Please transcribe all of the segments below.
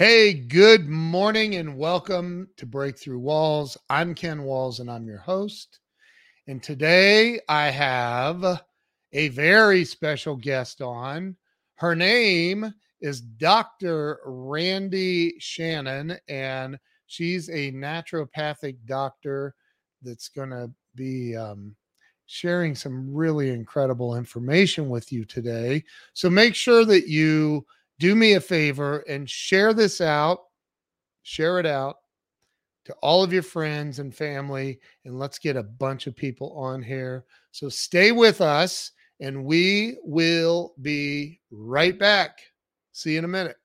Hey, good morning and welcome to Breakthrough Walls. I'm Ken Walls and I'm your host. And today I have a very special guest on. Her name is Dr. Randi Shannon, and she's a naturopathic doctor that's going to be um, sharing some really incredible information with you today. So make sure that you do me a favor and share this out, share it out to all of your friends and family, and let's get a bunch of people on here. So stay with us, and we will be right back. See you in a minute.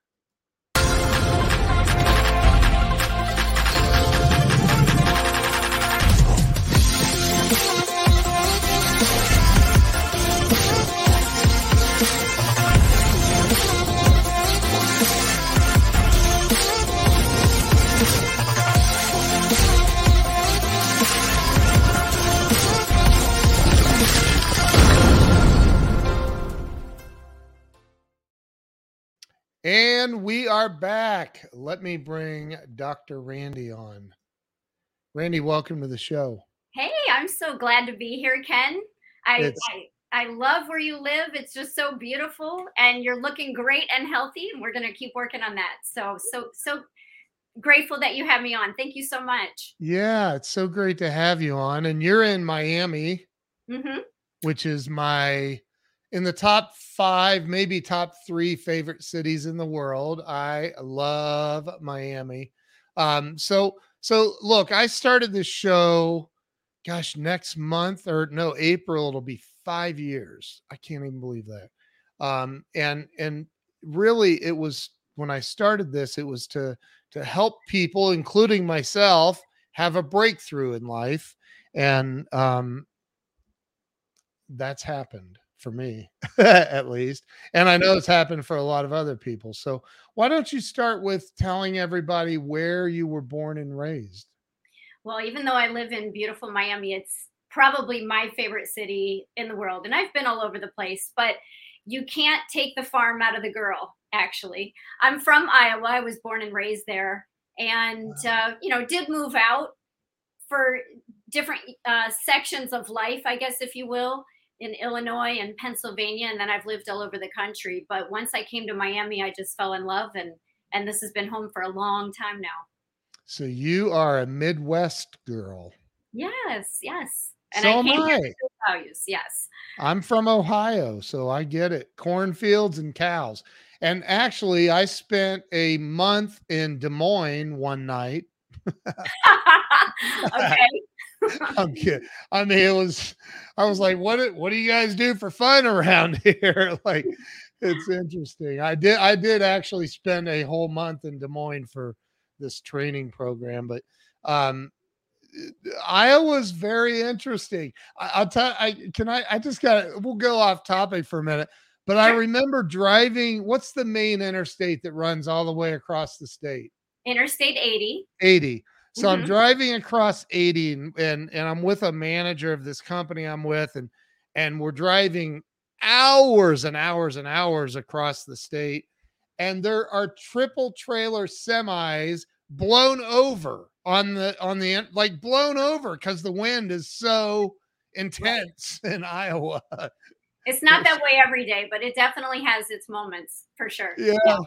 And we are back. Let me bring Dr. Randi on. Randi, welcome to the show. Hey, I'm so glad to be here, Ken. I, I, I love where you live. It's just so beautiful, and you're looking great and healthy. And we're going to keep working on that. So, so, so grateful that you have me on. Thank you so much. Yeah, it's so great to have you on. And you're in Miami, hmm which is my in the top five, maybe top three favorite cities in the world. I love Miami. Um, so so look, I started this show, gosh, next month or no, April, it'll be five years. I can't even believe that. Um, and and really it was when I started this, it was to to help people, including myself, have a breakthrough in life. And um that's happened for me at least and i know it's happened for a lot of other people so why don't you start with telling everybody where you were born and raised Well, even though I live in beautiful Miami, it's probably my favorite city in the world. And I've been all over the place, but you can't take the farm out of the girl, actually. I'm from Iowa. I was born and raised there. And, uh, you know, did move out for different uh, sections of life, I guess, if you will, in Illinois and Pennsylvania. And then I've lived all over the country. But once I came to Miami, I just fell in love. And, and this has been home for a long time now. so you are a midwest girl Yes, yes. And So I am I. values. Yes. i'm from ohio so i get it cornfields and cows and actually i spent a month in des moines one night okay. I'm kidding. I mean, it was. I was like, "What? do- What do you guys do for fun around here?" like, it's interesting. I did. I did actually spend a whole month in Des Moines for this training program, but um, Iowa's very interesting. I, I'll tell. I can. I. I just got. We'll go off topic for a minute. But I remember driving. What's the main interstate that runs all the way across the state? Interstate 80. 80. So I'm Mhm. driving across 80 and, and and I'm with a manager of this company I'm with and and we're driving hours and hours and hours across the state and there are triple trailer semis blown over on the on the like blown over cuz the wind is so intense in Iowa. It's not that way every day, but it definitely has its moments for sure. Yeah. Yeah.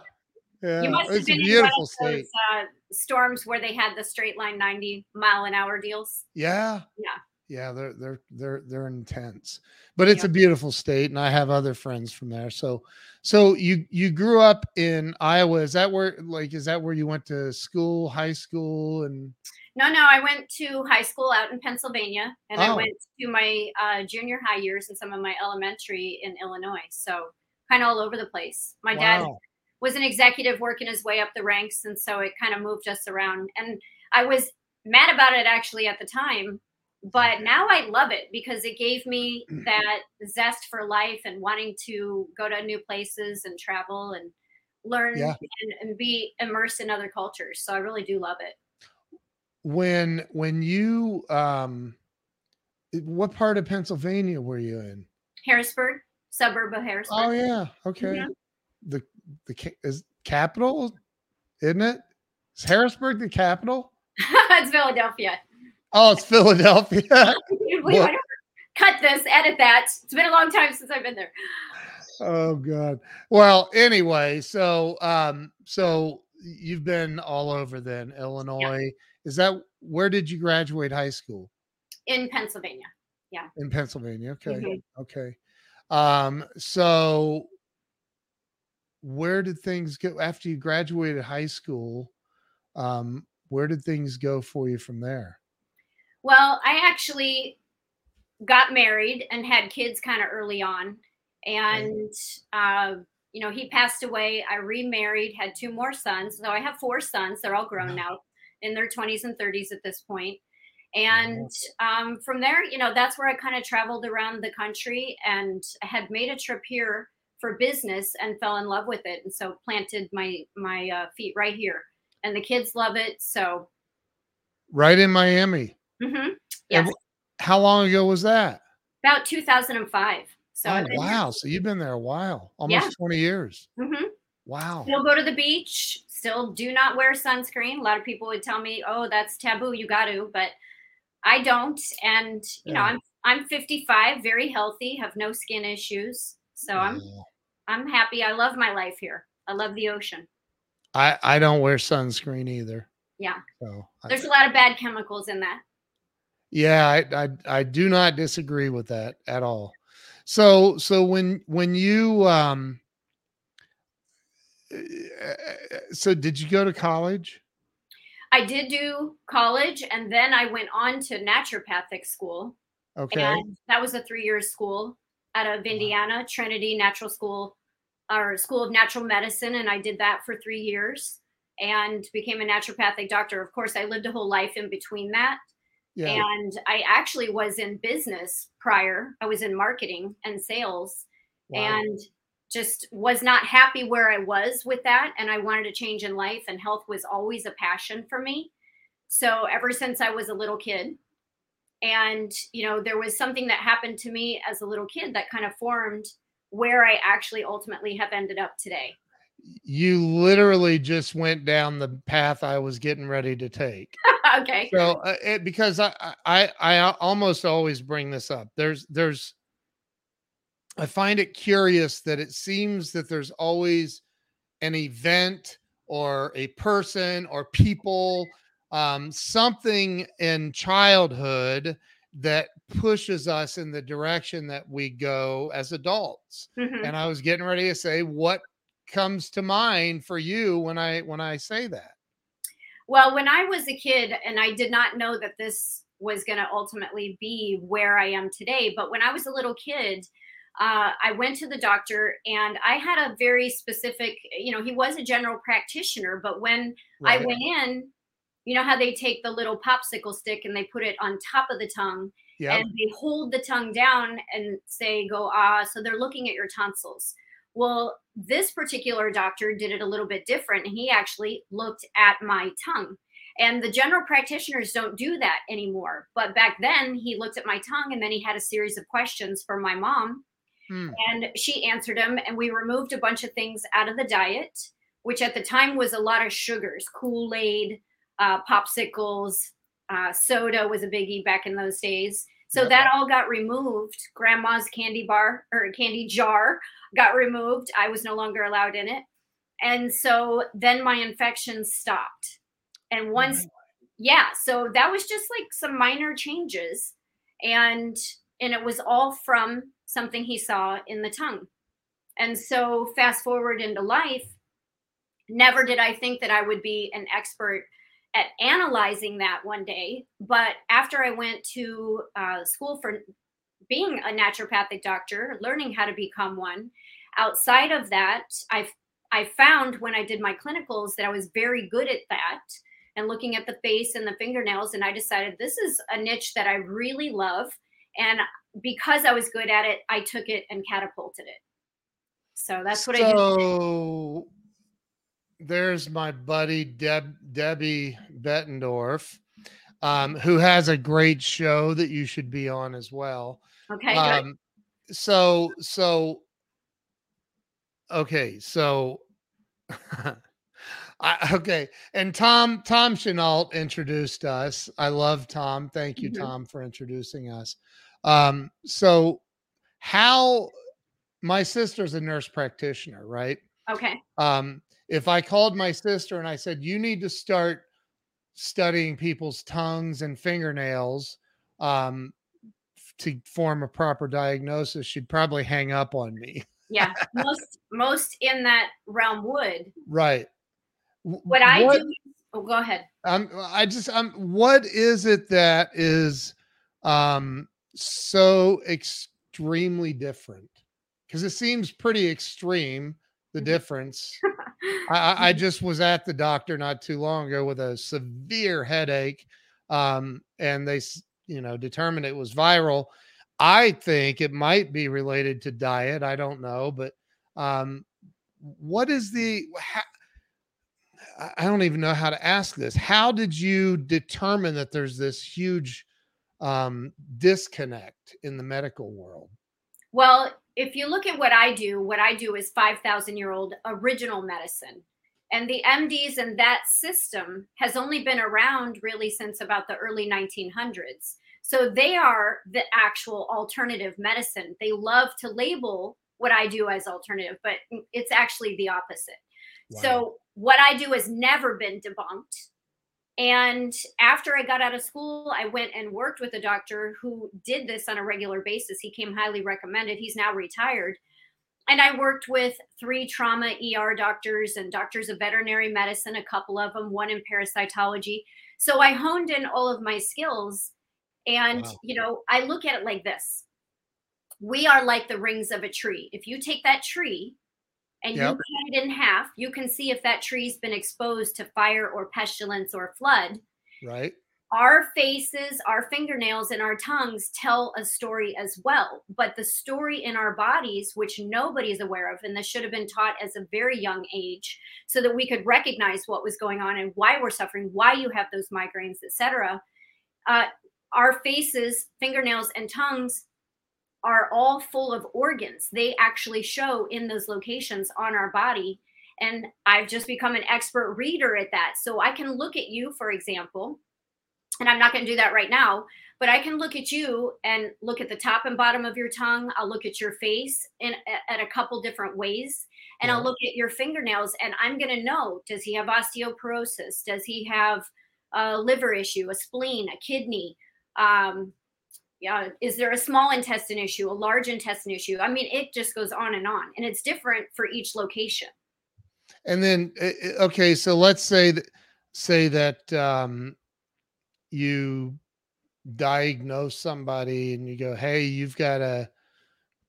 You must have been in one of those uh, storms where they had the straight line 90 mile an hour deals. Yeah. Yeah. Yeah, they're they're they're they're intense. But it's Yeah. a beautiful state and I have other friends from there. So so you you grew up in Iowa. Is that where like is that where you went to school, high school and No, no, I went to high school out in Pennsylvania and I Oh. went to my uh, junior high years and some of my elementary in Illinois. So kind of all over the place. My dad Wow. Was an executive working his way up the ranks and so it kind of moved us around and i was mad about it actually at the time but now i love it because it gave me that zest for life and wanting to go to new places and travel and learn Yeah. and, and be immersed in other cultures so i really do love it when when you um what part of Pennsylvania were you in? harrisburg suburb of harrisburg Oh yeah, okay. Mhm. The the is capital isn't it? Is Harrisburg the capital? it's Philadelphia. Oh, it's Philadelphia. cut this, edit that. It's been a long time since I've been there. Oh God. Well, anyway, so um, so you've been all over then, Illinois. Yeah. Is that where did you graduate high school? In Pennsylvania. Yeah. In Pennsylvania. Okay. Mm-hmm. Okay. Um, so where did things go after you graduated high school? Um, where did things go for you from there? Well, I actually got married and had kids kind of early on. And, uh, you know, he passed away. I remarried, had two more sons. So I have four sons. They're all grown now in their 20s and 30s at this point. And um, from there, you know, that's where I kind of traveled around the country and had made a trip here for business and fell in love with it. And so planted my my uh, feet right here. And the kids love it. So right in Miami. Mm-hmm. Yes. how long ago was that? About 2005. So oh, wow. Here. So you've been there a while, almost yeah. 20 years. Mm-hmm. Wow. Still go to the beach. Still do not wear sunscreen. A lot of people would tell me, "Oh, that's taboo. You got to," but I don't. And you yeah. know, I'm I'm 55, very healthy, have no skin issues. So. I'm I'm happy. I love my life here. I love the ocean. I I don't wear sunscreen either. Yeah. So there's I, a lot of bad chemicals in that. Yeah, I, I I do not disagree with that at all. So so when when you um eh, eh, so did you go to college? I did do college and then I went on to naturopathic school. Okay. And that was a three year school out of uh-huh. Indiana, Trinity Natural School or School of Natural Medicine. And I did that for three years and became a naturopathic doctor. Of course, I lived a whole life in between that. Yeah. And I actually was in business prior. I was in marketing and sales wow. and just was not happy where I was with that. And I wanted to change in life, and health was always a passion for me. So ever since I was a little kid, and you know, there was something that happened to me as a little kid that kind of formed where I actually ultimately have ended up today. You literally just went down the path I was getting ready to take. okay. So, uh, it, because I, I, I almost always bring this up. There's, there's I find it curious that it seems that there's always an event or a person or people, um, something in childhood that pushes us in the direction that we go as adults. Mm-hmm. And I was getting ready to say, what comes to mind for you when I when I say that? Well, when I was a kid, and I did not know that this was going to ultimately be where I am today, but when I was a little kid, uh, I went to the doctor and I had a very specific, you know, he was a general practitioner, but when right. I went in, you know how they take the little popsicle stick and they put it on top of the tongue yep. and they hold the tongue down and say, go, ah. So they're looking at your tonsils. Well, this particular doctor did it a little bit different. And he actually looked at my tongue. And the general practitioners don't do that anymore. But back then, he looked at my tongue and then he had a series of questions for my mom Hmm. And she answered him, and we removed a bunch of things out of the diet, which at the time was a lot of sugars, Kool Aid, uh, popsicles, uh, soda was a biggie back in those days. So yep. that all got removed. Grandma's candy bar or candy jar got removed. I was no longer allowed in it. And so then my infection stopped. And once, yeah, so that was just like some minor changes. And and it was all from something he saw in the tongue. And so, fast forward into life, never did I think that I would be an expert at analyzing that one day. But after I went to uh, school for being a naturopathic doctor, learning how to become one, outside of that, I I found when I did my clinicals that I was very good at that and looking at the face and the fingernails. And I decided this is a niche that I really love. And because I was good at it, I took it and catapulted it. So that's what so, I did. There's my buddy Deb Debbie Bettendorf, um, who has a great show that you should be on as well. Okay. Um, so so okay, so I, okay. And Tom, Tom Chenault introduced us. I love Tom. Thank you, mm-hmm. Tom, for introducing us. Um, so how my sister's a nurse practitioner, right? Okay. Um, if I called my sister and I said, you need to start studying people's tongues and fingernails um, to form a proper diagnosis, she'd probably hang up on me. yeah, most most in that realm would. Right. What I what, do. Oh, go ahead. Um, I just um, what is it that is um so extremely different? Because it seems pretty extreme the mm-hmm. difference. I, I, just was at the doctor not too long ago with a severe headache, um, and they, you know, determined it was viral. I think it might be related to diet. I don't know, but um, what is the? How, I don't even know how to ask this. How did you determine that there's this huge um, disconnect in the medical world? Well, if you look at what I do, what I do is 5,000 year old original medicine. And the MDs and that system has only been around really since about the early 1900s. So they are the actual alternative medicine. They love to label what I do as alternative, but it's actually the opposite. Wow. So what I do has never been debunked. And after I got out of school, I went and worked with a doctor who did this on a regular basis. He came highly recommended. He's now retired. And I worked with three trauma ER doctors and doctors of veterinary medicine, a couple of them, one in parasitology. So I honed in all of my skills. And, wow. you know, I look at it like this we are like the rings of a tree. If you take that tree and yep. you cut it in half, you can see if that tree's been exposed to fire or pestilence or flood. Right. Our faces, our fingernails, and our tongues tell a story as well. But the story in our bodies, which nobody's aware of, and this should have been taught as a very young age, so that we could recognize what was going on and why we're suffering, why you have those migraines, etc. Uh, our faces, fingernails, and tongues are all full of organs. They actually show in those locations on our body. And I've just become an expert reader at that. So I can look at you, for example, and I'm not going to do that right now, but I can look at you and look at the top and bottom of your tongue. I'll look at your face in at a couple different ways, and yeah. I'll look at your fingernails, and I'm going to know: does he have osteoporosis? Does he have a liver issue, a spleen, a kidney? Um, yeah is there a small intestine issue a large intestine issue? I mean it just goes on and on and it's different for each location. And then eh, eh, okay so let's say that say that um you diagnose somebody and you go hey you've got a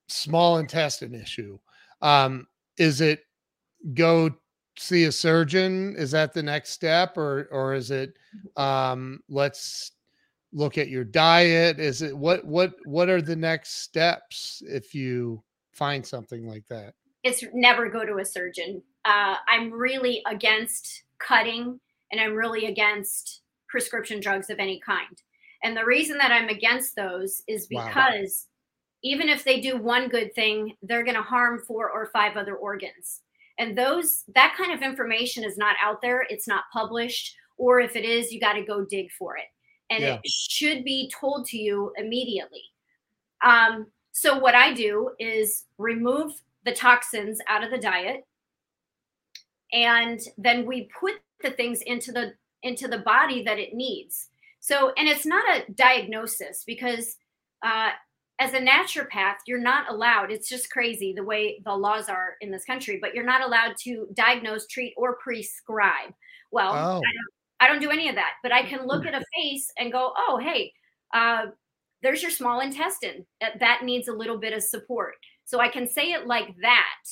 small intestine issue. Um is it go see a surgeon? Is that the next step or or is it mm-hmm. um let's look at your diet is it what what what are the next steps if you find something like that? It's never go to a surgeon. Uh, i'm really against cutting and i'm really against prescription drugs of any kind. And the reason that i'm against those is because wow. even if they do one good thing they're going to harm four or five other organs. And those that kind of information is not out there it's not published or if it is you got to go dig for it and yeah. it should be told to you immediately. Um, so what I do is remove the toxins out of the diet, and then we put the things into the into the body that it needs. So, and it's not a diagnosis because uh, as a naturopath, you're not allowed. It's just crazy the way the laws are in this country, but you're not allowed to diagnose, treat, or prescribe. Well, oh. I don't do any of that, but I can look at a face and go, oh, hey, uh, there's your small intestine. That needs a little bit of support. So I can say it like that,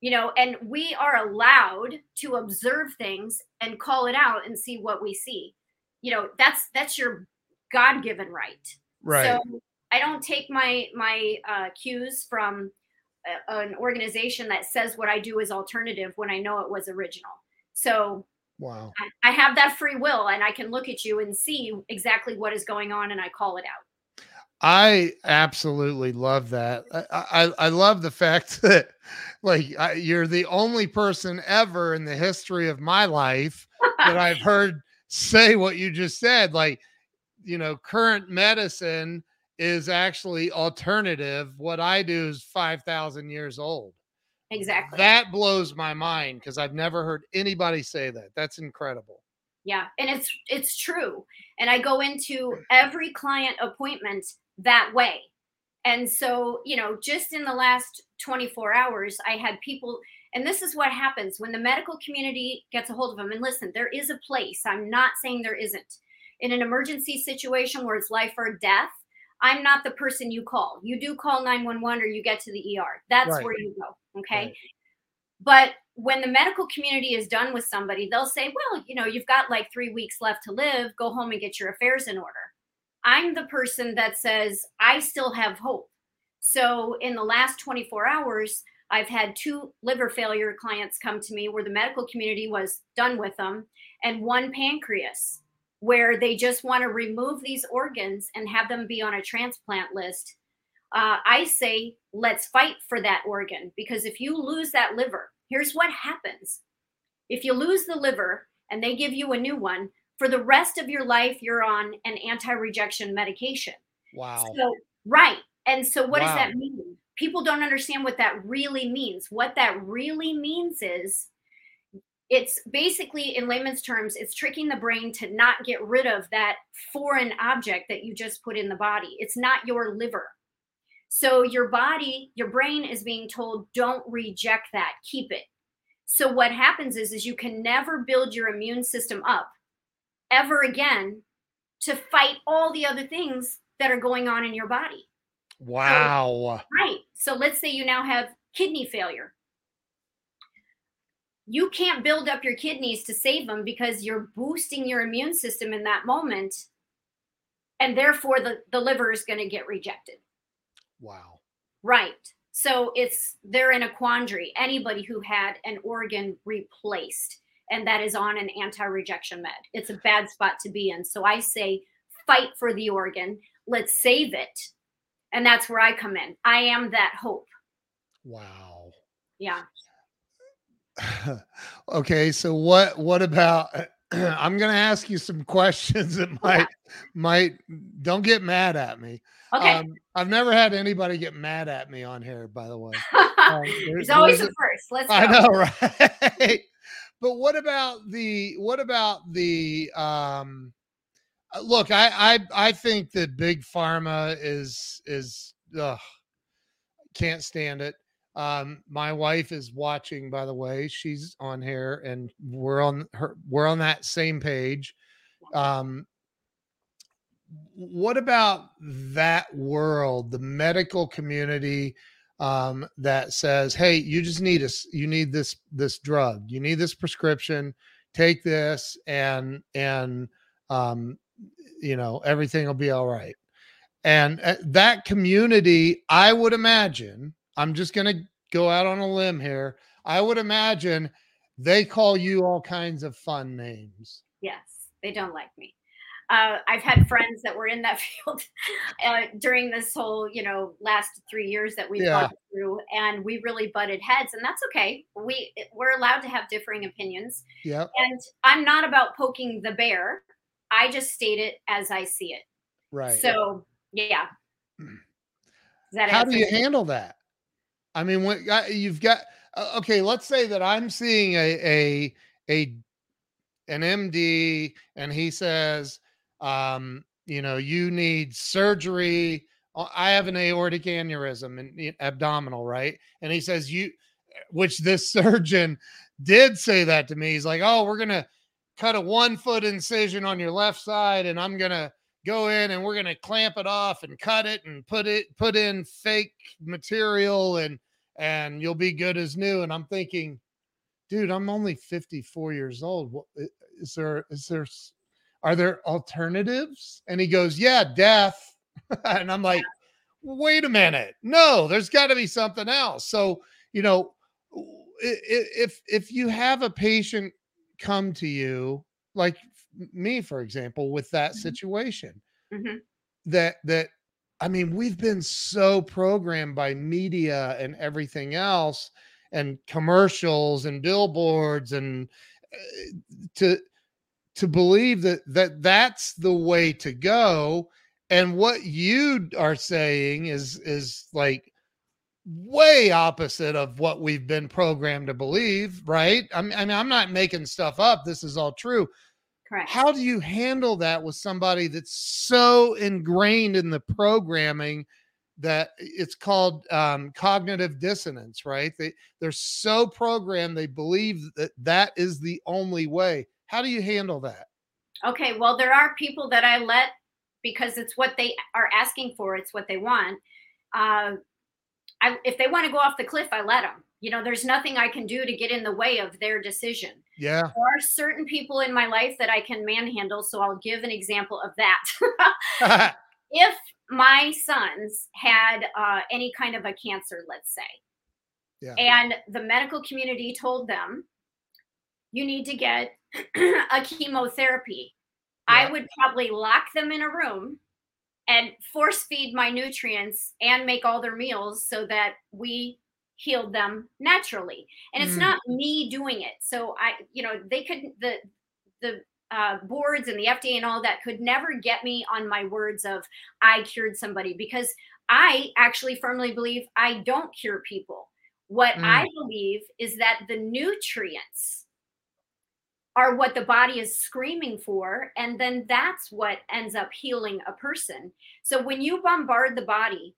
you know, and we are allowed to observe things and call it out and see what we see. You know, that's that's your God-given right. Right. So I don't take my my uh, cues from a, an organization that says what I do is alternative when I know it was original. So Wow. I, I have that free will and I can look at you and see exactly what is going on and I call it out. I absolutely love that. I, I, I love the fact that like I, you're the only person ever in the history of my life that I've heard say what you just said. Like, you know, current medicine is actually alternative. What I do is 5,000 years old. Exactly. That blows my mind because I've never heard anybody say that. That's incredible. Yeah, and it's it's true. And I go into every client appointment that way. And so, you know, just in the last 24 hours, I had people and this is what happens when the medical community gets a hold of them. And listen, there is a place. I'm not saying there isn't. In an emergency situation where it's life or death, I'm not the person you call. You do call 911 or you get to the ER. That's right. where you go. Okay. Right. But when the medical community is done with somebody, they'll say, well, you know, you've got like three weeks left to live. Go home and get your affairs in order. I'm the person that says, I still have hope. So in the last 24 hours, I've had two liver failure clients come to me where the medical community was done with them, and one pancreas where they just want to remove these organs and have them be on a transplant list uh, I say, let's fight for that organ because if you lose that liver, here's what happens. If you lose the liver and they give you a new one, for the rest of your life, you're on an anti rejection medication. Wow. So, right. And so, what wow. does that mean? People don't understand what that really means. What that really means is it's basically, in layman's terms, it's tricking the brain to not get rid of that foreign object that you just put in the body. It's not your liver. So your body, your brain is being told, don't reject that, keep it. So what happens is, is you can never build your immune system up ever again to fight all the other things that are going on in your body. Wow. So, right. So let's say you now have kidney failure. You can't build up your kidneys to save them because you're boosting your immune system in that moment. And therefore, the, the liver is going to get rejected. Wow. Right. So it's they're in a quandary. Anybody who had an organ replaced and that is on an anti-rejection med, it's a bad spot to be in. So I say fight for the organ. Let's save it. And that's where I come in. I am that hope. Wow. Yeah. Okay, so what what about I'm going to ask you some questions that might might don't get mad at me. Okay. Um, I've never had anybody get mad at me on here, by the way. Um, There's always a first. Let's. Go. I know, right? but what about the what about the um? Uh, look, I I I think that big pharma is is ugh, can't stand it. Um, my wife is watching, by the way. She's on here, and we're on her. We're on that same page. Um, what about that world, the medical community um, that says, "Hey, you just need a, you need this this drug, you need this prescription, take this, and and um, you know everything will be all right." And uh, that community, I would imagine, I'm just going to go out on a limb here. I would imagine they call you all kinds of fun names. Yes, they don't like me. Uh, I've had friends that were in that field uh, during this whole, you know, last three years that we've yeah. gone through, and we really butted heads, and that's okay. We we're allowed to have differing opinions. Yeah. And I'm not about poking the bear. I just state it as I see it. Right. So yeah. How do you handle that? I mean, you've got uh, okay, let's say that I'm seeing a a a an MD and he says, um, you know, you need surgery. Uh, I have an aortic aneurysm and abdominal, right? And he says you, which this surgeon did say that to me. He's like, oh, we're gonna cut a one foot incision on your left side, and I'm gonna go in and we're going to clamp it off and cut it and put it put in fake material and and you'll be good as new. And I'm thinking, dude, I'm only 54 years old. What is there? Is there? Are there alternatives? And he goes, yeah, death. and I'm like, wait a minute. No, there's got to be something else. So, you know, if if you have a patient come to you like me for example with that mm-hmm. situation mm-hmm. that that I mean, we've been so programmed by media and everything else and commercials and billboards and uh, to to believe that that that's the way to go. And what you are saying is is like way opposite of what we've been programmed to believe right? I mean, I mean i'm not making stuff up. This is all true Correct. how do you handle that with somebody that's so ingrained in the programming that it's called um, cognitive dissonance right they they're so programmed they believe that that is the only way how do you handle that Okay, well, there are people that I let because it's what they are asking for, it's what they want. Uh, I, if they want to go off the cliff, I let them. You know, there's nothing I can do to get in the way of their decision. yeah There are certain people in my life that I can manhandle, so I'll give an example of that. if my sons had uh, any kind of a cancer, let's say, Yeah. and the medical community told them, you need to get a chemotherapy, I would probably lock them in a room and force feed my nutrients and make all their meals so that we healed them naturally. And it's Mm. not me doing it. So I, you know, they could the the uh, boards and the FDA and all that could never get me on my words of I cured somebody because I actually firmly believe I don't cure people. What I believe is that the nutrients are what the body is screaming for and then that's what ends up healing a person so when you bombard the body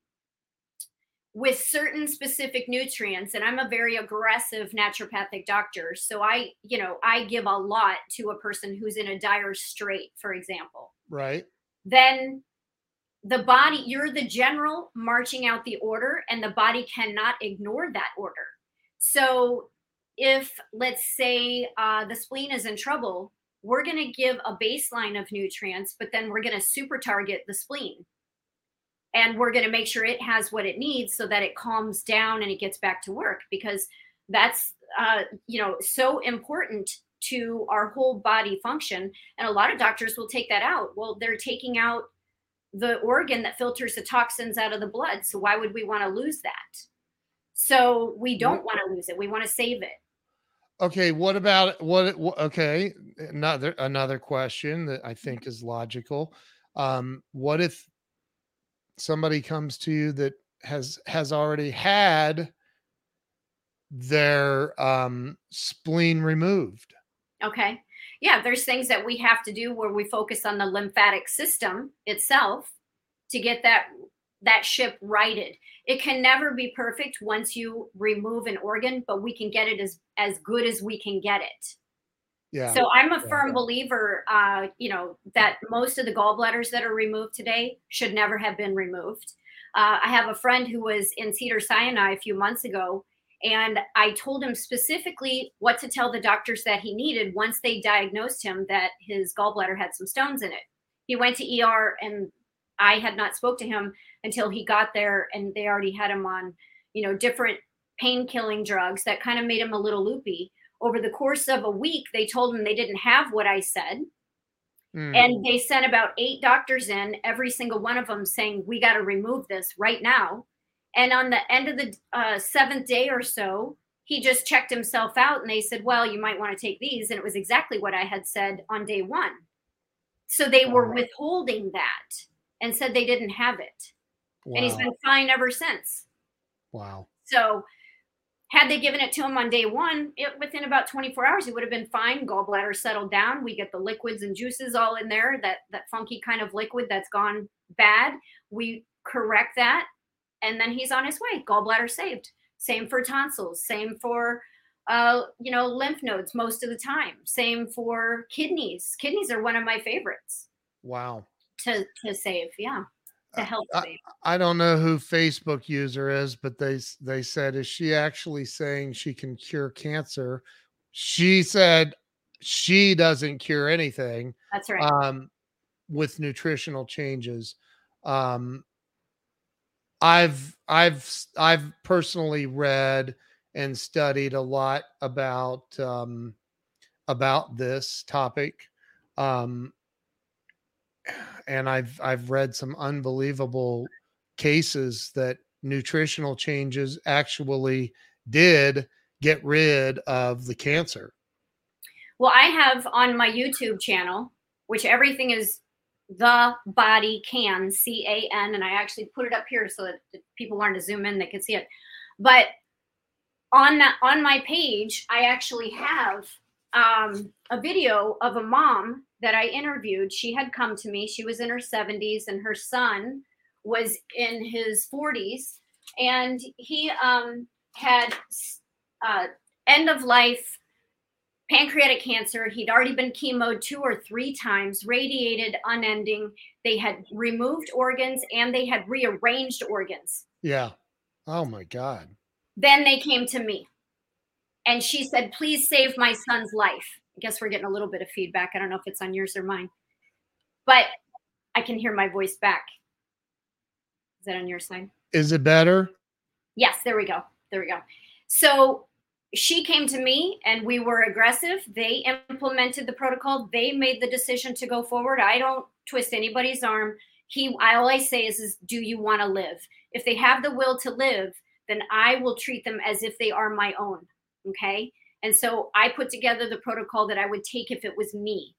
with certain specific nutrients and i'm a very aggressive naturopathic doctor so i you know i give a lot to a person who's in a dire strait for example. Right. Then the body you're the general marching out the order and the body cannot ignore that order. So if let's say uh, the spleen is in trouble we're going to give a baseline of nutrients but then we're going to super target the spleen and we're going to make sure it has what it needs so that it calms down and it gets back to work because that's uh, you know so important to our whole body function and a lot of doctors will take that out. Well they're taking out the organ that filters the toxins out of the blood so why would we want to lose that? So we don't want to lose it we want to save it. Okay what about what wha- okay another another question that i think is logical. Um what if somebody comes to you that has has already had their um spleen removed Okay. Yeah, there's things that we have to do where we focus on the lymphatic system itself to get that that ship righted. It can never be perfect once you remove an organ, but we can get it as as good as we can get it. Yeah So I'm a Yeah. firm believer, uh, you know, that most of the gallbladders that are removed today should never have been removed. Uh, I have a friend who was in Cedar Sinai a few months ago, and I told him specifically what to tell the doctors that he needed once they diagnosed him that his gallbladder had some stones in it. He went to ER, and I had not spoke to him until he got there, and they already had him on, you know, different pain killing drugs that kind of made him a little loopy over the course of a week, they told him they didn't have what I said. Mm, And they sent about eight doctors in, every single one of them saying, We got to remove this right now. And on the end of the uh, seventh day or so, he just checked himself out and they said, Well, you might want to take these. And it was exactly what I had said on day one. So they were Wow. withholding that and said they didn't have it. And he's been fine ever since. wow So had they given it to him on day one, it, within about 24 hours, he would have been fine. Gallbladder settled down. We get the liquids and juices all in there, that that funky kind of liquid that's gone bad. We correct that, and then he's on his way. Gallbladder saved. Same for tonsils. Same for uh, you know lymph nodes most of the time. Same for kidneys. Kidneys are one of my favorites wow to to save. Yeah, to help save. I don't know who Facebook user is, but they they said is she actually saying she can cure cancer? She said she doesn't cure anything That's right. um, with nutritional changes. Um, I've I've I've personally read and studied a lot about um, about this topic. Um, and I've I've read some unbelievable cases that nutritional changes actually did get rid of the cancer. Well, I have on my YouTube channel, which everything is the body can C A N, and I actually put it up here so that people learn to zoom in, they can see it. But on that on my page, I actually have um, a video of a mom that I interviewed. She had come to me. She was in her 70s, and her son was in his 40s, and he um, had uh, end of life pancreatic cancer. He'd already been chemoed two or three times, radiated unending. They had removed organs and they had rearranged organs. Yeah. Oh my God. Then they came to me and she said, Please save my son's life. I guess we're getting a little bit of feedback. I don't know if it's on yours or mine, but I can hear my voice back. Is that on your side? Is it better? Yes, there we go. There we go. So she came to me and we were aggressive. They implemented the protocol. They made the decision to go forward. I don't twist anybody's arm. He all I say is, is do you want to live? If they have the will to live, then I will treat them as if they are my own. Okay. And so I put together the protocol that I would take if it was me.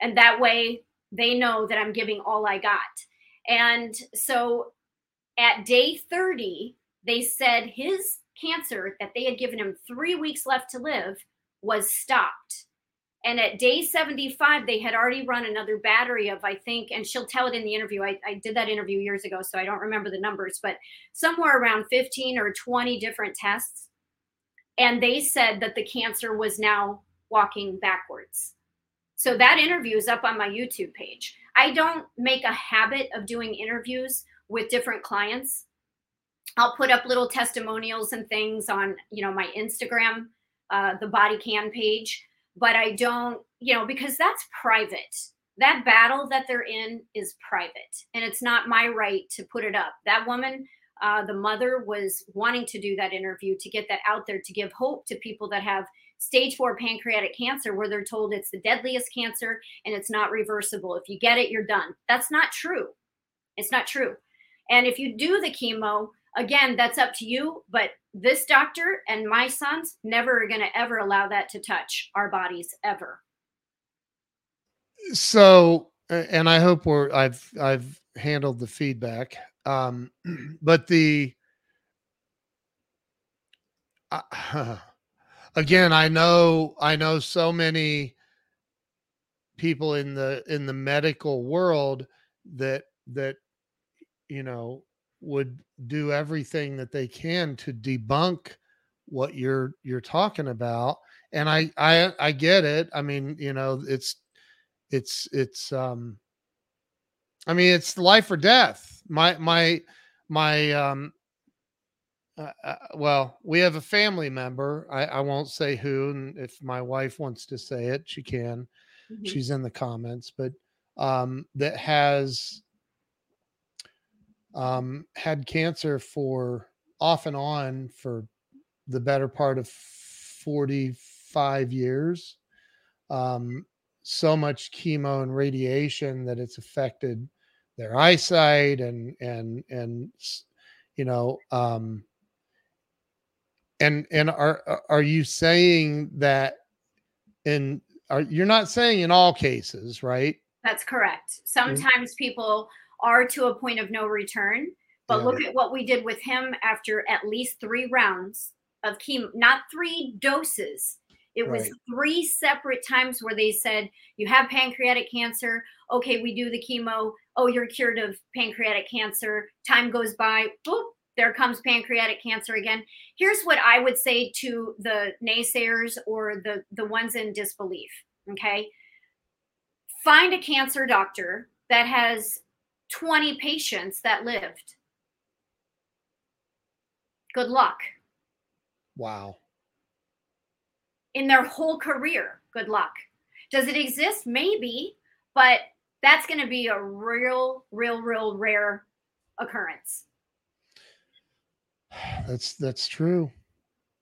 And that way they know that I'm giving all I got. And so at day 30, they said his cancer that they had given him three weeks left to live was stopped. And at day 75, they had already run another battery of, I think, and she'll tell it in the interview. I, I, did that interview years ago, so I don't remember the numbers, but somewhere around 15 or 20 different tests. And they said that the cancer was now walking backwards. So that interview is up on my YouTube page. I don't make a habit of doing interviews with different clients I'll put up little testimonials and things on, you know, my Instagram, uh, the body can page, but I don't, you know, because that's private. That battle that they're in is private, and it's not my right to put it up. That woman, uh, the mother, was wanting to do that interview to get that out there to give hope to people that have stage four pancreatic cancer, where they're told it's the deadliest cancer and it's not reversible. If you get it, you're done. That's not true. It's not true. And if you do the chemo, again, that's up to you. But this doctor and my sons never are going to ever allow that to touch our bodies ever. So, and I hope we're I've I've handled the feedback. Um, but the uh, again, I know I know so many people in the in the medical world that that you know would do everything that they can to debunk what you're you're talking about and i i i get it. I mean you know it's it's it's um i mean it's life or death my my my um uh, uh, well we have a family member i i won't say who and if my wife wants to say it she can mm-hmm. she's in the comments but um that has um, had cancer for off and on for the better part of 45 years. Um, so much chemo and radiation that it's affected their eyesight and and and you know um and and are are you saying that in are you're not saying in all cases right that's correct mm-hmm. sometimes people are to a point of no return. But yeah. look at what we did with him after at least three rounds of chemo, not three doses. It right. was three separate times where they said, You have pancreatic cancer. Okay, we do the chemo. Oh, you're cured of pancreatic cancer. Time goes by. Boop, there comes pancreatic cancer again. Here's what I would say to the naysayers or the, the ones in disbelief. Okay. Find a cancer doctor that has 20 patients that lived. Good luck. Wow. In their whole career, good luck. Does it exist? Maybe, but that's going to be a real, real, real rare occurrence. That's that's true.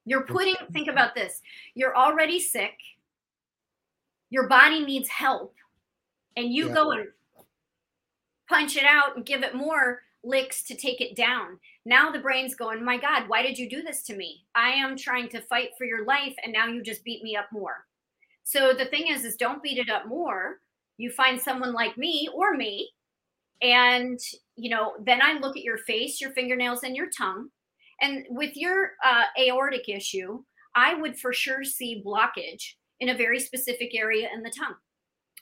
You're putting think about this. You're already sick. Your body needs help. And you yeah. go and punch it out and give it more licks to take it down. Now the brain's going, my God, why did you do this to me? I am trying to fight for your life, and now you just beat me up more. So the thing is, is don't beat it up more. You find someone like me or me, and you know, then I look at your face, your fingernails, and your tongue. And with your uh, aortic issue, I would for sure see blockage in a very specific area in the tongue.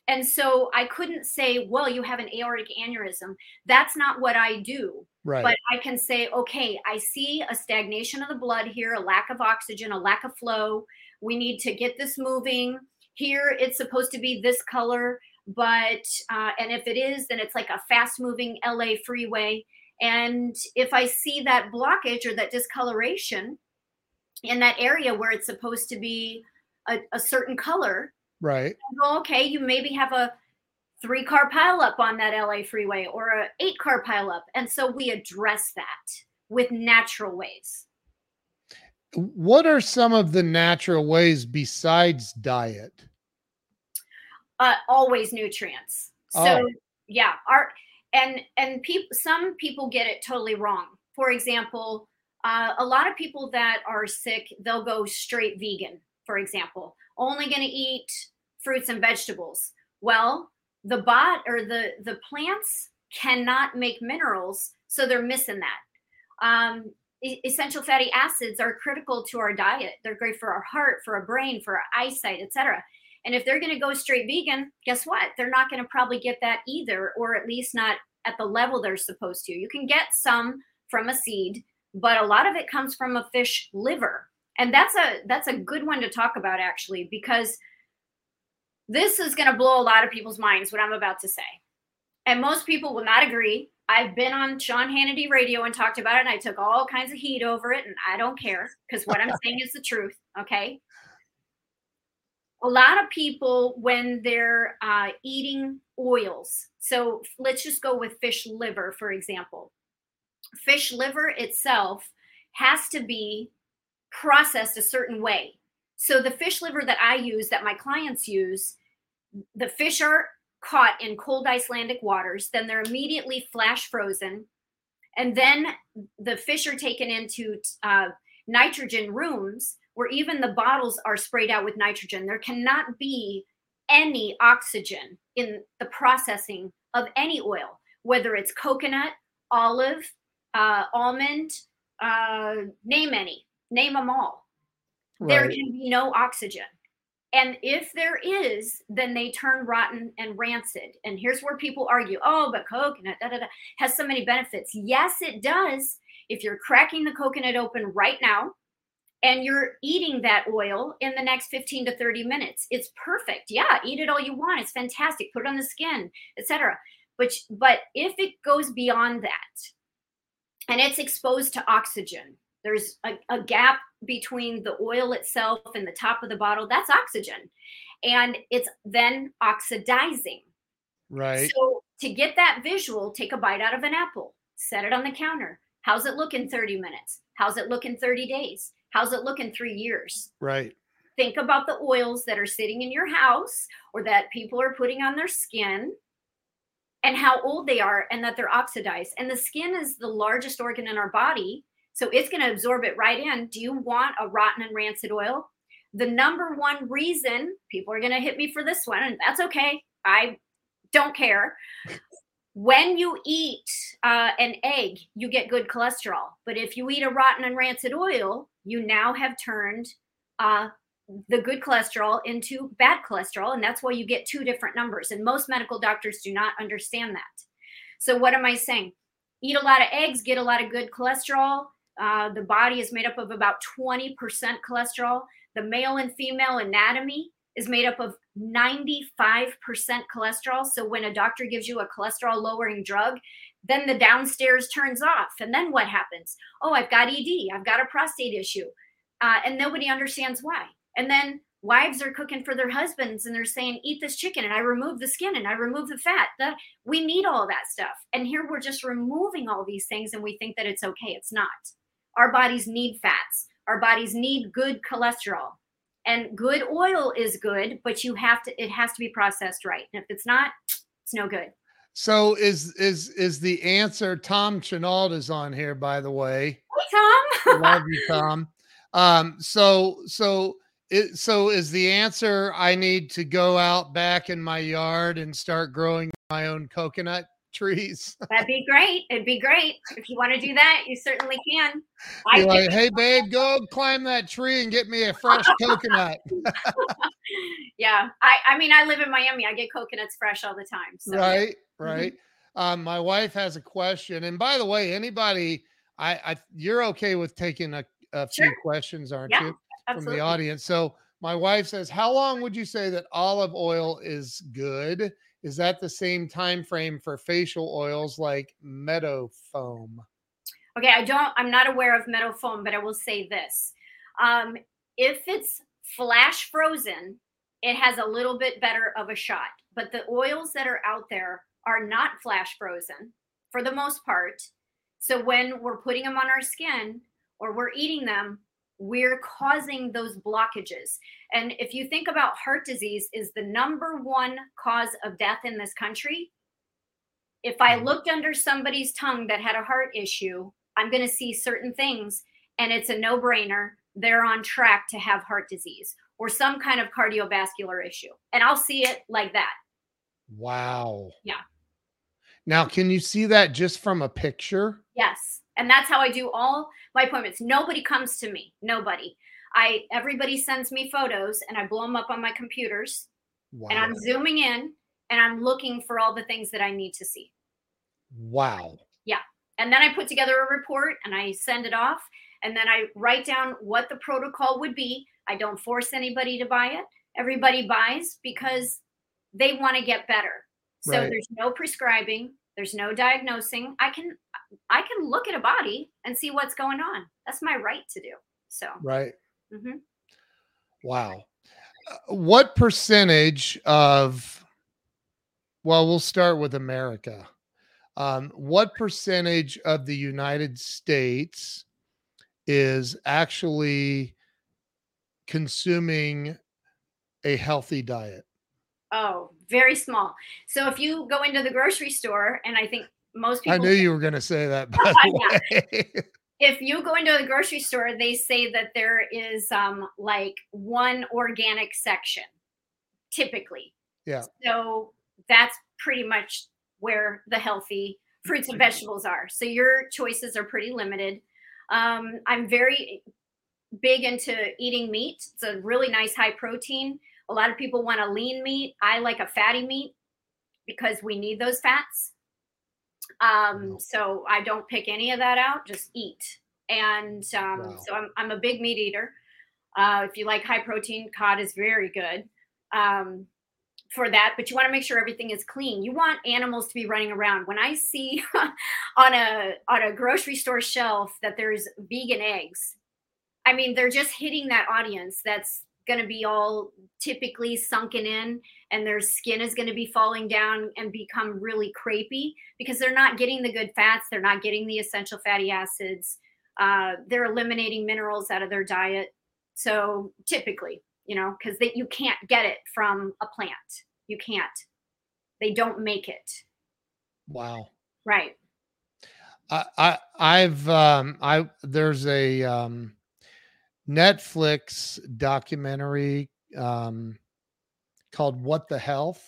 And so I couldn't say, well, you have an aortic aneurysm. That's not what I do. Right. But I can say, okay, I see a stagnation of the blood here, a lack of oxygen, a lack of flow. We need to get this moving. Here, it's supposed to be this color, but, uh, and if it is, then it's like a fast moving LA freeway. And if I see that blockage or that discoloration in that area where it's supposed to be a, a certain color, Right. go, okay, you maybe have a three car pileup on that LA freeway or a eight car pileup. And so we address that with natural ways. What are some of the natural ways besides diet? Uh, always nutrients. So Oh. yeah, our and and people some people get it totally wrong. For example, uh, a lot of people that are sick, they'll go straight vegan. For example, only going to eat fruits and vegetables. Well, the bot or the the plants cannot make minerals, so they're missing that. Um, essential fatty acids are critical to our diet. They're great for our heart, for our brain, for our eyesight, etc. And if they're going to go straight vegan, guess what? They're not going to probably get that either, or at least not at the level they're supposed to. You can get some from a seed, but a lot of it comes from a fish liver. And that's a that's a good one to talk about actually because this is going to blow a lot of people's minds what I'm about to say. And most people will not agree. I've been on Sean Hannity radio and talked about it, and I took all kinds of heat over it, and I don't care because what I'm saying is the truth. Okay. A lot of people, when they're uh, eating oils, so let's just go with fish liver, for example. Fish liver itself has to be processed a certain way. So the fish liver that I use, that my clients use, the fish are caught in cold Icelandic waters, then they're immediately flash frozen, and then the fish are taken into uh, nitrogen rooms where even the bottles are sprayed out with nitrogen. There cannot be any oxygen in the processing of any oil, whether it's coconut, olive, uh, almond, uh, name any, name them all there can be no oxygen. And if there is, then they turn rotten and rancid. And here's where people argue oh, but coconut da, da, da, has so many benefits. Yes, it does. If you're cracking the coconut open right now and you're eating that oil in the next 15 to 30 minutes, it's perfect. Yeah, eat it all you want. It's fantastic. Put it on the skin, etc. But, but if it goes beyond that and it's exposed to oxygen, there's a, a gap between the oil itself and the top of the bottle that's oxygen. And it's then oxidizing. Right. so to get that visual take a bite out of an apple set it on the counter. How's it look in 30 minutes? How's it look in 30 days? How's it look in three years? Right. think about the oils that are sitting in your house or that people are putting on their skin and how old they are and that they're oxidized. And the skin is the largest organ in our body so it's going to absorb it right in. Do you want a rotten and rancid oil? The number one reason people are going to hit me for this one and that's okay. I don't care. When you eat uh, an egg you get good cholesterol. But if you eat a rotten and rancid oil you now have turned uh, the good cholesterol into bad cholesterol and that's why you get two different numbers and most medical doctors do not understand that. So what am i saying? Eat a lot of eggs get a lot of good cholesterol uh, the body is made up of about 20% cholesterol the male and female anatomy is made up of 95% cholesterol so when a doctor gives you a cholesterol lowering drug then the downstairs turns off and then what happens oh i've got ed i've got a prostate issue uh, and nobody understands why and then wives are cooking for their husbands and they're saying, eat this chicken and I remove the skin and I remove the fat. That we need all that stuff. And here we're just removing all these things and we think that it's okay. It's not. Our bodies need fats. Our bodies need good cholesterol. And good oil is good, but you have to it has to be processed right. And if it's not, it's no good. So is is is the answer Tom Chenault is on here, by the way. Hey, Tom. Love you, Tom. Um, so so it, so is the answer I need to go out back in my yard and start growing my own coconut trees? That'd be great. It'd be great. If you want to do that, you certainly can. I like, hey babe, go climb that tree and get me a fresh coconut. yeah. I, I mean, I live in Miami. I get coconuts fresh all the time. So. Right, right. Mm-hmm. Um, my wife has a question. And by the way, anybody I, I you're okay with taking a, a few questions, aren't yeah, you? Absolutely. From the audience. So my wife says, How long would you say that olive oil is good? Is that the same time frame for facial oils like meadow foam? Okay, I don't, I'm not aware of meadow foam, but I will say this. Um, if it's flash frozen, it has a little bit better of a shot. But the oils that are out there are not flash frozen for the most part. So when we're putting them on our skin or we're eating them, we're causing those blockages. And if you think about heart disease is the number one cause of death in this country, if I mm-hmm. looked under somebody's tongue that had a heart issue, I'm going to see certain things and it's a no-brainer. They're on track to have heart disease or some kind of cardiovascular issue. And I'll see it like that. Wow. Yeah. Now, can you see that just from a picture? Yes. And that's how I do all my appointments. Nobody comes to me. Nobody. I everybody sends me photos and I blow them up on my computers. Wow. And I'm zooming in and I'm looking for all the things that I need to see. Wow. Yeah. And then I put together a report and I send it off and then I write down what the protocol would be. I don't force anybody to buy it. Everybody buys because they want to get better. So right. there's no prescribing, there's no diagnosing. I can I can look at a body and see what's going on. That's my right to do. So right. Mm-hmm. Wow. Uh, what percentage of well, we'll start with America. Um, what percentage of the United States is actually consuming a healthy diet? Oh, very small. So if you go into the grocery store, and I think most people. I knew you were going to say that. By the way. If you go into the grocery store, they say that there is um, like one organic section, typically. Yeah. So that's pretty much where the healthy fruits and vegetables are. So your choices are pretty limited. Um, I'm very big into eating meat. It's a really nice high protein. A lot of people want a lean meat. I like a fatty meat because we need those fats. Um, so I don't pick any of that out, just eat. And um, wow. so I'm, I'm a big meat eater. Uh, if you like high protein, cod is very good um, for that. But you want to make sure everything is clean. You want animals to be running around. When I see on a on a grocery store shelf that there's vegan eggs, I mean they're just hitting that audience that's going to be all typically sunken in and their skin is going to be falling down and become really crepey because they're not getting the good fats they're not getting the essential fatty acids uh, they're eliminating minerals out of their diet. So typically you know because that you can't get it from a plant. You can't. They don't make it. Wow. Right. I, I i've um i there's a um Netflix documentary um, called "What the Health."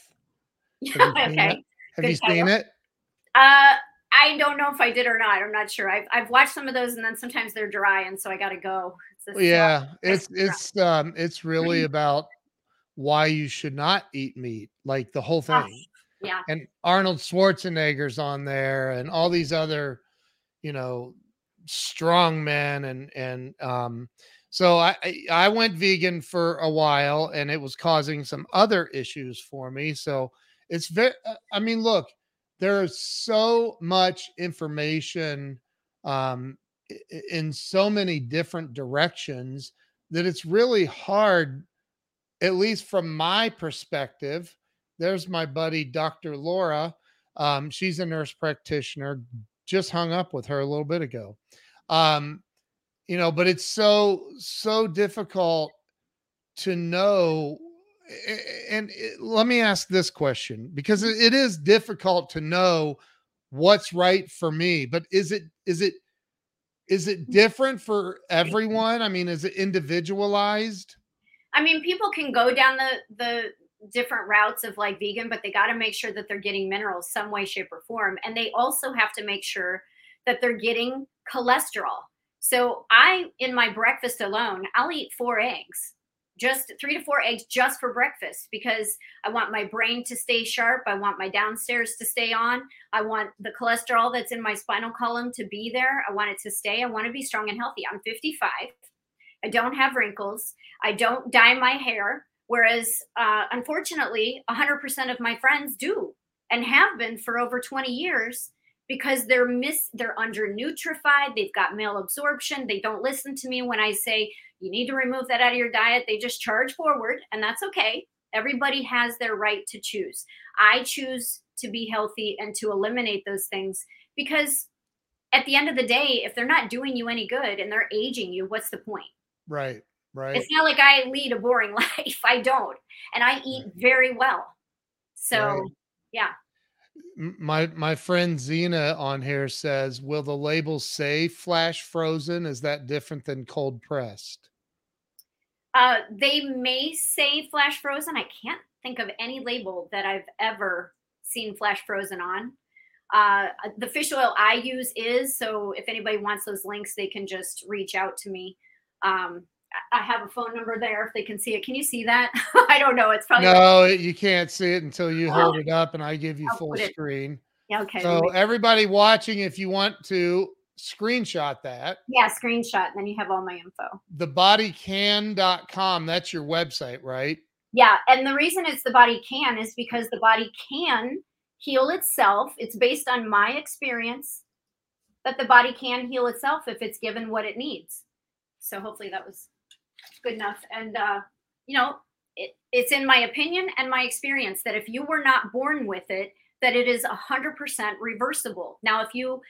Have you okay. It? Have Good you title. seen it? Uh, I don't know if I did or not. I'm not sure. I've I've watched some of those, and then sometimes they're dry, and so I got to go. It's yeah, it's it's um it's really about why you should not eat meat, like the whole thing. Yeah. And Arnold Schwarzenegger's on there, and all these other, you know, strong men, and and um so I I went vegan for a while and it was causing some other issues for me. So it's very uh, I mean look, there's so much information um in so many different directions that it's really hard at least from my perspective. There's my buddy Dr. Laura. Um, she's a nurse practitioner. Just hung up with her a little bit ago. Um, you know but it's so so difficult to know and let me ask this question because it is difficult to know what's right for me but is it is it is it mm. different for everyone? I mean is it individualized? I mean people can go down the the different routes of like vegan but they got to make sure that they're getting minerals some way shape or form and they also have to make sure that they're getting cholesterol so i in my breakfast alone i'll eat four eggs just three to four eggs just for breakfast because I want my brain to stay sharp. I want my downstairs to stay on. I want the cholesterol that's in my spinal column to be there. I want it to stay. I want to be strong and healthy. I'm 55. I don't have wrinkles. I don't dye my hair. Whereas, uh, unfortunately, 100% of my friends do and have been for over 20 years because they're mis they're undernutrified they've got malabsorption they don't listen to me when i say you need to remove that out of your diet. They just charge forward, and that's okay. Everybody has their right to choose. I choose to be healthy and to eliminate those things because at the end of the day, if they're not doing you any good and they're aging you, what's the point? Right, right. It's not like I lead a boring life. I don't. And I eat very well. So, right. yeah my my friend Zena on here says, "Will the label say flash frozen? Is that different than cold pressed?" Uh, they may say flash frozen. I can't think of any label that I've ever seen flash frozen on. Uh, the fish oil I use is so if anybody wants those links, they can just reach out to me. Um, I have a phone number there if they can see it. Can you see that? I don't know. It's probably no, you can't see it until you hold it up and I give you I'll full screen. Yeah, okay. So everybody watching, if you want to screenshot that. Yeah, screenshot. Then you have all my info. Thebodycan.com. That's your website, right? Yeah. And the reason it's the body can is because the body can heal itself. It's based on my experience that the body can heal itself if it's given what it needs. So hopefully that was good enough. And, uh, you know, it, it's in my opinion and my experience that if you were not born with it, that it is a 100% reversible. Now, if you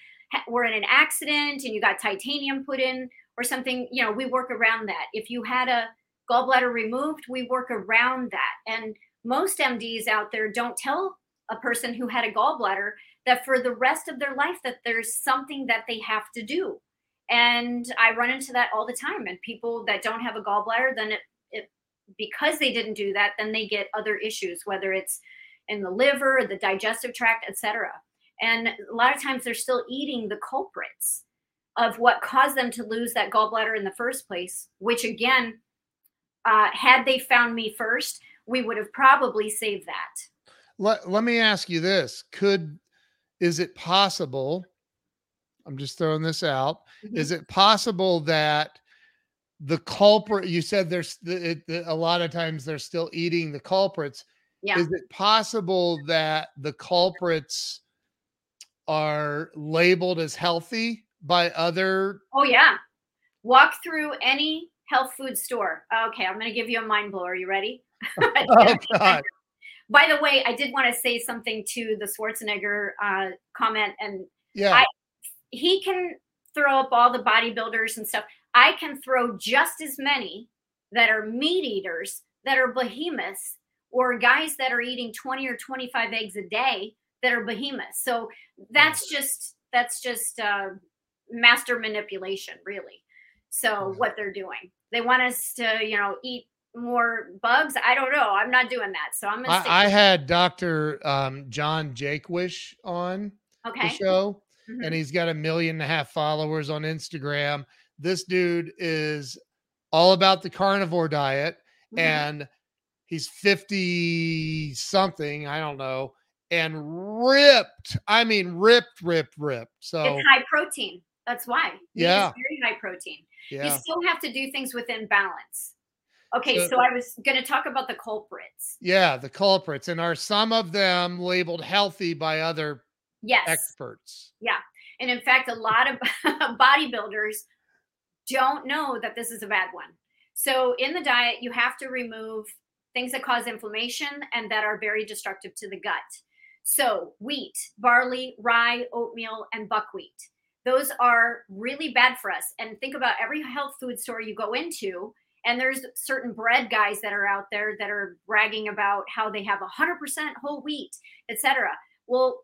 were in an accident and you got titanium put in or something, you know, we work around that. If you had a gallbladder removed, we work around that. And most MDs out there don't tell a person who had a gallbladder that for the rest of their life that there's something that they have to do. And I run into that all the time. And people that don't have a gallbladder, then it, it because they didn't do that, then they get other issues, whether it's in the liver, the digestive tract, etc. And a lot of times they're still eating the culprits of what caused them to lose that gallbladder in the first place, which again, uh, had they found me first, we would have probably saved that. Let, let me ask you this. Could, is it possible? I'm just throwing this out. Mm-hmm. Is it possible that the culprit, you said there's it, a lot of times they're still eating the culprits. Yeah. Is it possible that the culprits are labeled as healthy by other oh yeah walk through any health food store okay i'm going to give you a mind blower you ready oh, God. by the way i did want to say something to the schwarzenegger uh, comment and yeah I, he can throw up all the bodybuilders and stuff i can throw just as many that are meat eaters that are behemoths or guys that are eating 20 or 25 eggs a day that are behemoths. So that's just that's just uh, master manipulation, really. So what they're doing, they want us to, you know, eat more bugs. I don't know. I'm not doing that. So I'm. I, I, had Doctor um, John Jaquish on okay. the show, mm-hmm. and he's got a million and a half followers on Instagram. This dude is all about the carnivore diet, mm-hmm. and he's 50 something. I don't know and ripped. I mean, ripped, ripped, ripped. So it's high protein. That's why. Yeah. very high protein. Yeah. You still have to do things within balance. Okay, so, so I was going to talk about the culprits. Yeah, the culprits. And are some of them labeled healthy by other yes. experts? Yeah. And in fact, a lot of bodybuilders don't know that this is a bad one. So in the diet, you have to remove things that cause inflammation and that are very destructive to the gut. So, wheat, barley, rye, oatmeal, and buckwheat. Those are really bad for us. And think about every health food store you go into, And there's certain bread guys that are out there that are bragging about how they have 100% whole wheat, etc. Well,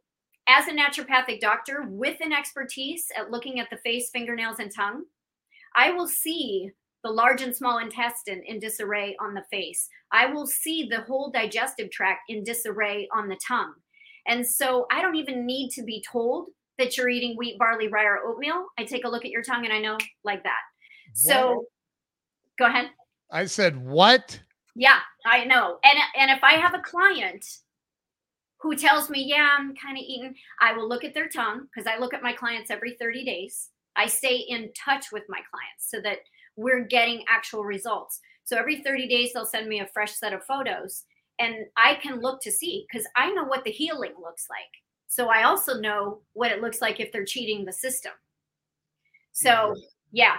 as a naturopathic doctor with an expertise at looking at the face, fingernails, and tongue, I will see the large and small intestine in disarray on the face. I will see the whole digestive tract in disarray on the tongue. And so I don't even need to be told that you're eating wheat, barley, rye, or oatmeal. I take a look at your tongue and I know like that. So go ahead. I said, what? Yeah, I know. And and if I have a client who tells me, yeah, I'm kind of eating, I will look at their tongue because I look at my clients every 30 days. I stay in touch with my clients so that we're getting actual results. So every 30 days, they'll send me a fresh set of photos and I can look to see because I know what the healing looks like. So I also know what it looks like if they're cheating the system. So, yeah.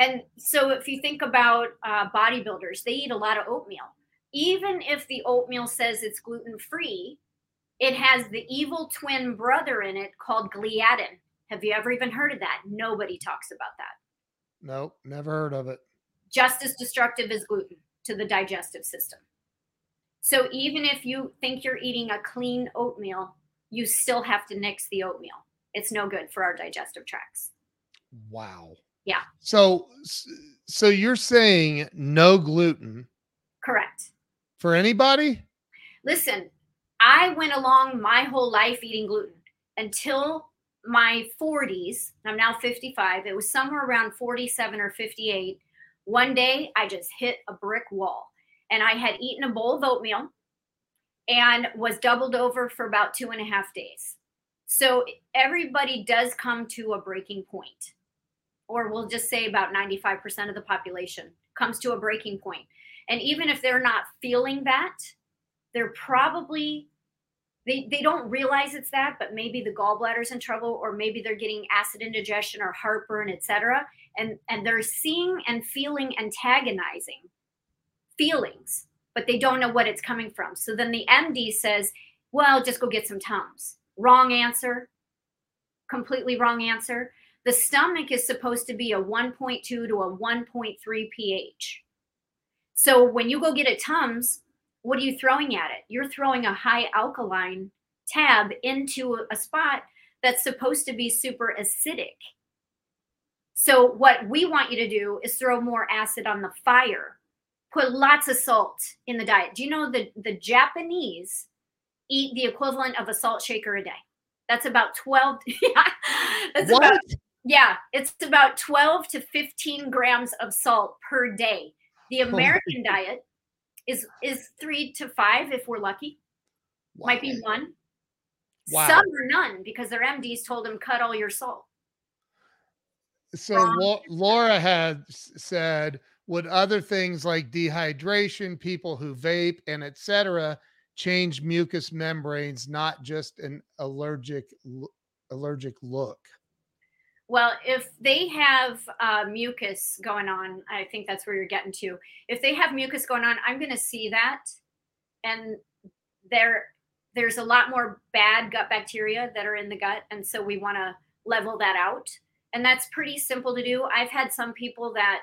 And so if you think about uh, bodybuilders, they eat a lot of oatmeal. Even if the oatmeal says it's gluten free, it has the evil twin brother in it called gliadin. Have you ever even heard of that? Nobody talks about that. Nope, never heard of it. Just as destructive as gluten to the digestive system. So even if you think you're eating a clean oatmeal, you still have to nix the oatmeal. It's no good for our digestive tracts. Wow. Yeah. So so you're saying no gluten? Correct. For anybody? Listen, I went along my whole life eating gluten until my 40s. I'm now 55. It was somewhere around 47 or 58. One day I just hit a brick wall and I had eaten a bowl of oatmeal and was doubled over for about two and a half days. So everybody does come to a breaking point, or we'll just say about 95% of the population comes to a breaking point. And even if they're not feeling that, they're probably they, they don't realize it's that, but maybe the gallbladder's in trouble, or maybe they're getting acid indigestion or heartburn, etc. And and they're seeing and feeling antagonizing feelings, but they don't know what it's coming from. So then the MD says, "Well, just go get some Tums." Wrong answer. Completely wrong answer. The stomach is supposed to be a 1.2 to a 1.3 pH. So when you go get a Tums, what are you throwing at it? You're throwing a high alkaline tab into a spot that's supposed to be super acidic. So, what we want you to do is throw more acid on the fire. Put lots of salt in the diet. Do you know that the Japanese eat the equivalent of a salt shaker a day? That's about 12. yeah, that's what? About, yeah, it's about 12 to 15 grams of salt per day. The American diet is is three to five if we're lucky. Wow. Might be one. Wow. Some are none because their MDs told them cut all your salt. So um, Laura had said, would other things like dehydration, people who vape, and etc., change mucous membranes, not just an allergic allergic look? Well, if they have uh, mucus going on, I think that's where you're getting to. If they have mucus going on, I'm going to see that, and there, there's a lot more bad gut bacteria that are in the gut, and so we want to level that out. And that's pretty simple to do. I've had some people that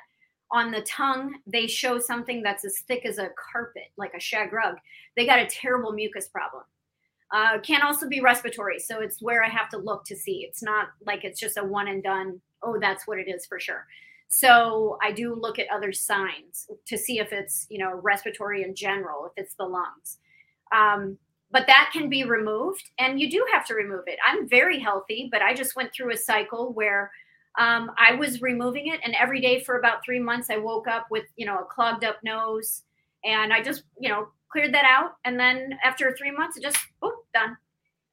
on the tongue they show something that's as thick as a carpet, like a shag rug. They got a terrible mucus problem. Uh, can also be respiratory. So it's where I have to look to see. It's not like it's just a one and done. Oh, that's what it is for sure. So I do look at other signs to see if it's, you know, respiratory in general, if it's the lungs. Um, but that can be removed and you do have to remove it. I'm very healthy, but I just went through a cycle where um, I was removing it. And every day for about three months, I woke up with, you know, a clogged up nose. And I just, you know, cleared that out. And then after three months, it just, oh, done.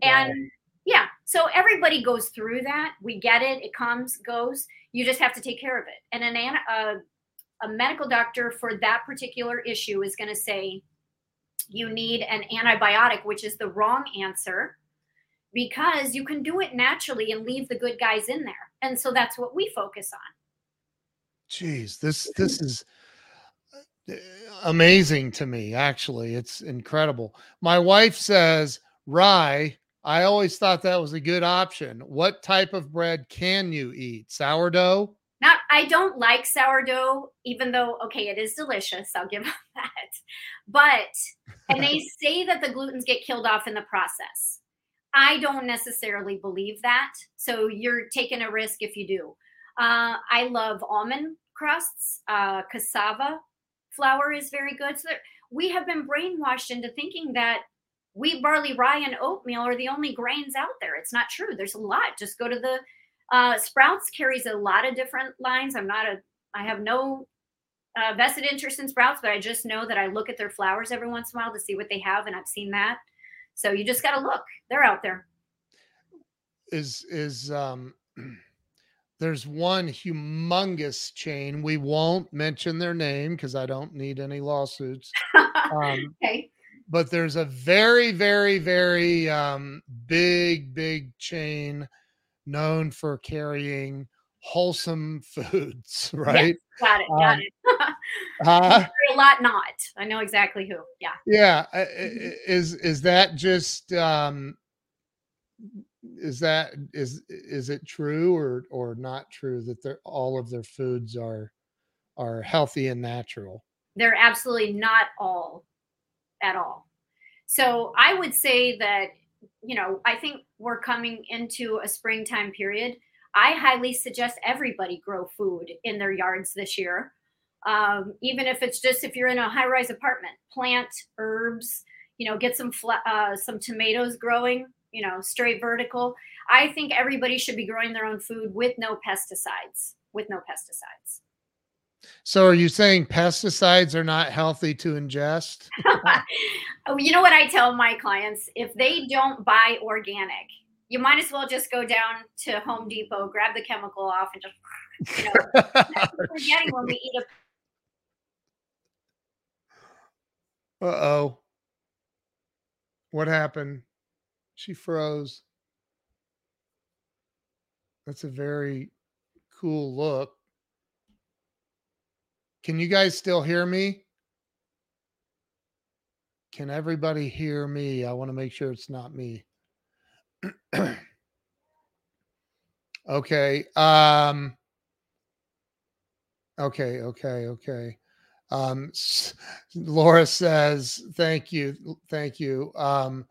Wow. And yeah, so everybody goes through that. We get it. It comes, goes. You just have to take care of it. And an uh, a medical doctor for that particular issue is going to say you need an antibiotic, which is the wrong answer because you can do it naturally and leave the good guys in there. And so that's what we focus on. Jeez, this this is amazing to me actually it's incredible my wife says rye i always thought that was a good option what type of bread can you eat sourdough Not, I don't like sourdough, even though, okay, it is delicious. I'll give them that. But, and they say that the glutens get killed off in the process. I don't necessarily believe that. So you're taking a risk if you do. Uh, I love almond crusts. Uh, cassava flour is very good. So we have been brainwashed into thinking that wheat, barley, rye, and oatmeal are the only grains out there. It's not true. There's a lot. Just go to the uh, Sprouts carries a lot of different lines. I'm not a, I have no uh, vested interest in Sprouts, but I just know that I look at their flours every once in a while to see what they have, and I've seen that. So you just got to look. They're out there. Is is um there's one humongous chain. We won't mention their name because I don't need any lawsuits. Um, okay. But there's a very, very, very um, big, big chain known for carrying wholesome foods, right? Yes, got it. Got um, it. uh, a lot not. I know exactly who. Yeah. Yeah. Mm-hmm. Is is that just um is that is is it true or or not true that they're all of their foods are are healthy and natural? They're absolutely not all at all. So I would say that you know, I think we're coming into a springtime period. I highly suggest everybody grow food in their yards this year. Um, even if it's just if you're in a high-rise apartment, plant herbs. You know, get some uh, some tomatoes growing. You know, straight vertical. I think everybody should be growing their own food with no pesticides. With no pesticides. So are you saying pesticides are not healthy to ingest? Oh, you know what I tell my clients? If they don't buy organic, you might as well just go down to Home Depot, grab the chemical off, and just you know, forgetting when we eat a. Uh oh. What happened? She froze. That's a very cool look. Can you guys still hear me? Can everybody hear me? I want to make sure it's not me. okay. Um Okay, okay, okay. Um Laura says, "Thank you. Thank you." Um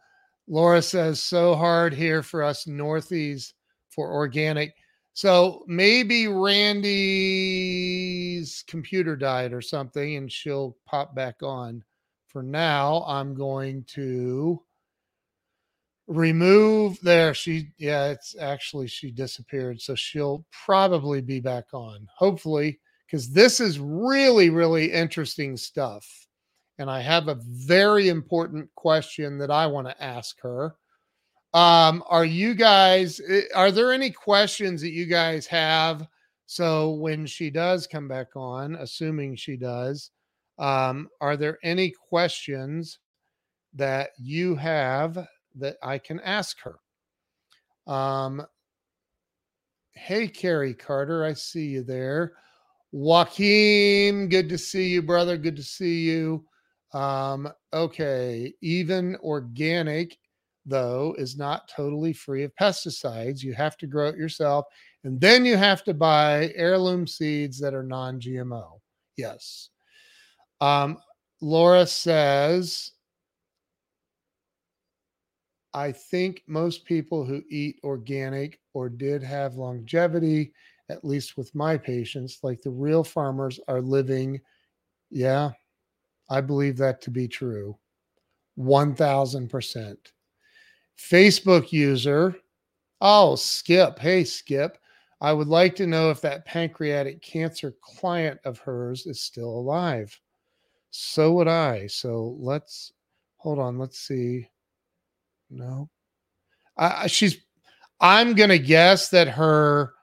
Laura says, "So hard here for us northies for organic." So maybe Randi's computer died or something and she'll pop back on. For now, I'm going to remove there. She, yeah, it's actually she disappeared. So she'll probably be back on, hopefully, because this is really, really interesting stuff. And I have a very important question that I want to ask her. Um, are you guys, eh, are there any questions that you guys have? So when she does come back on, assuming she does, um, are there any questions that you have that I can ask her? Um, hey, Carrie Carter, I see you there. Joaquin, good to see you, brother. Good to see you. Um, okay, even organic though, is not totally free of pesticides. You have to grow it yourself. And then you have to buy heirloom seeds that are non GMO. Yes. Um, Laura says, I think most people who eat organic or did have longevity, at least with my patients, like the real farmers, are living. Yeah, I believe that to be true. 1000%. Facebook user. Oh, Skip. Hey, Skip. I would like to know if that pancreatic cancer client of hers is still alive. So would I. So let's hold on. Let's see. No. I, she's I'm going to guess that her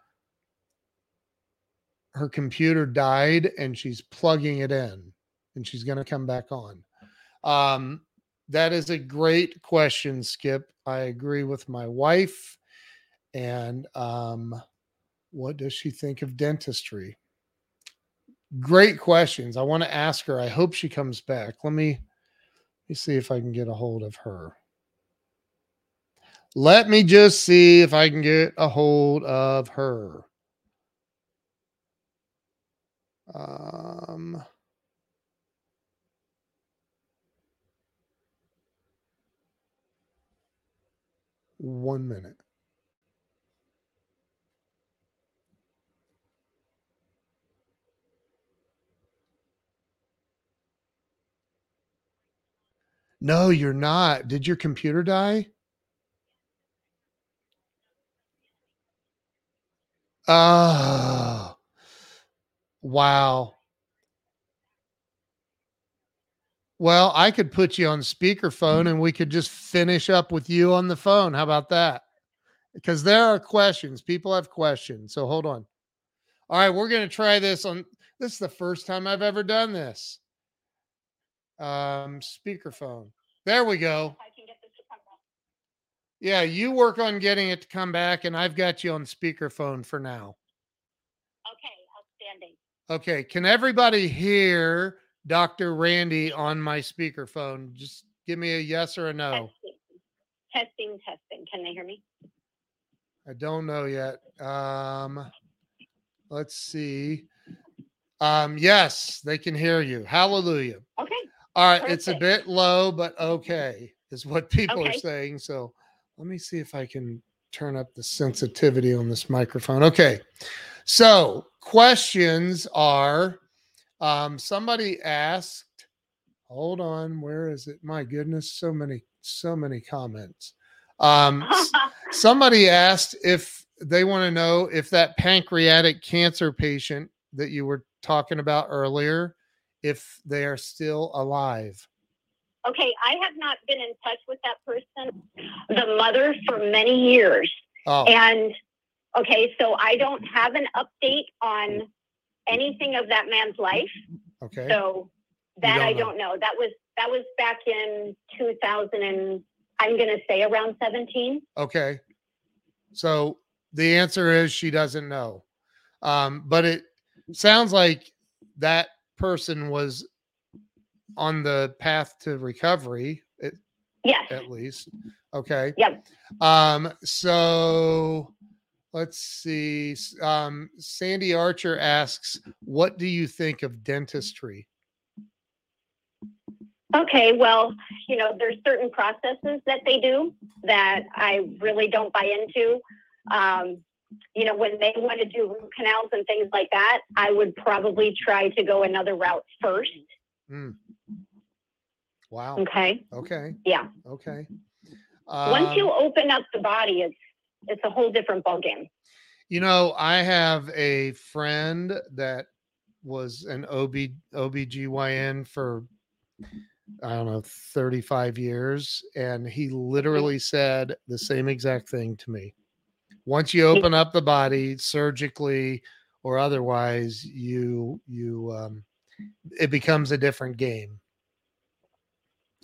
her computer died and she's plugging it in and she's going to come back on. Um that is a great question, Skip. I agree with my wife. And um, what does she think of dentistry? Great questions. I want to ask her. I hope she comes back. Let me let me see if I can get a hold of her. Let me just see if I can get a hold of her. Um, one minute. No, you're not. Did your computer die? Oh, wow. Well, I could put you on speakerphone and we could just finish up with you on the phone. How about that? Because there are questions. People have questions. So hold on. All right, we're going to try this on. This is the first time I've ever done this. Um, speakerphone. There we go. Yeah, you work on getting it to come back, and I've got you on speakerphone for now. Okay, outstanding. Okay, can everybody hear Dr. Randi on my speakerphone? Just give me a yes or a no. Testing, testing, testing. Can they hear me? I don't know yet. Um, let's see. Um, yes, they can hear you. Hallelujah. Okay. All right, it's a bit low, but okay, is what people are saying. So let me see if I can turn up the sensitivity on this microphone. Okay. So questions are um somebody asked, hold on, where is it? My goodness, so many, so many comments. Um somebody asked if they want to know if that pancreatic cancer patient that you were talking about earlier if they are still alive okay, I have not been in touch with that person, the mother, for many years. oh And okay, so I don't have an update on anything of that man's life. okay So that don't I know. don't know. That was that was back in 2000 and I'm going to say around 17. okay so the answer is she doesn't know um but it sounds like that person was on the path to recovery at, Yes. at least okay Yep. Um, so let's see. Um, Sandy Archer asks, What do you think of dentistry? Okay, well, you know, there's certain processes that they do that I really don't buy into. Um, you know, when they want to do root canals and things like that, I would probably try to go another route first. Wow. Okay. Okay. Yeah. Okay. Once you Um, open up the body, it's it's a whole different ballgame. you know, I have a friend that was an OB OBGYN for I don't know 35 years and he literally said the same exact thing to me. Once you open up the body surgically or otherwise you you um it becomes a different game.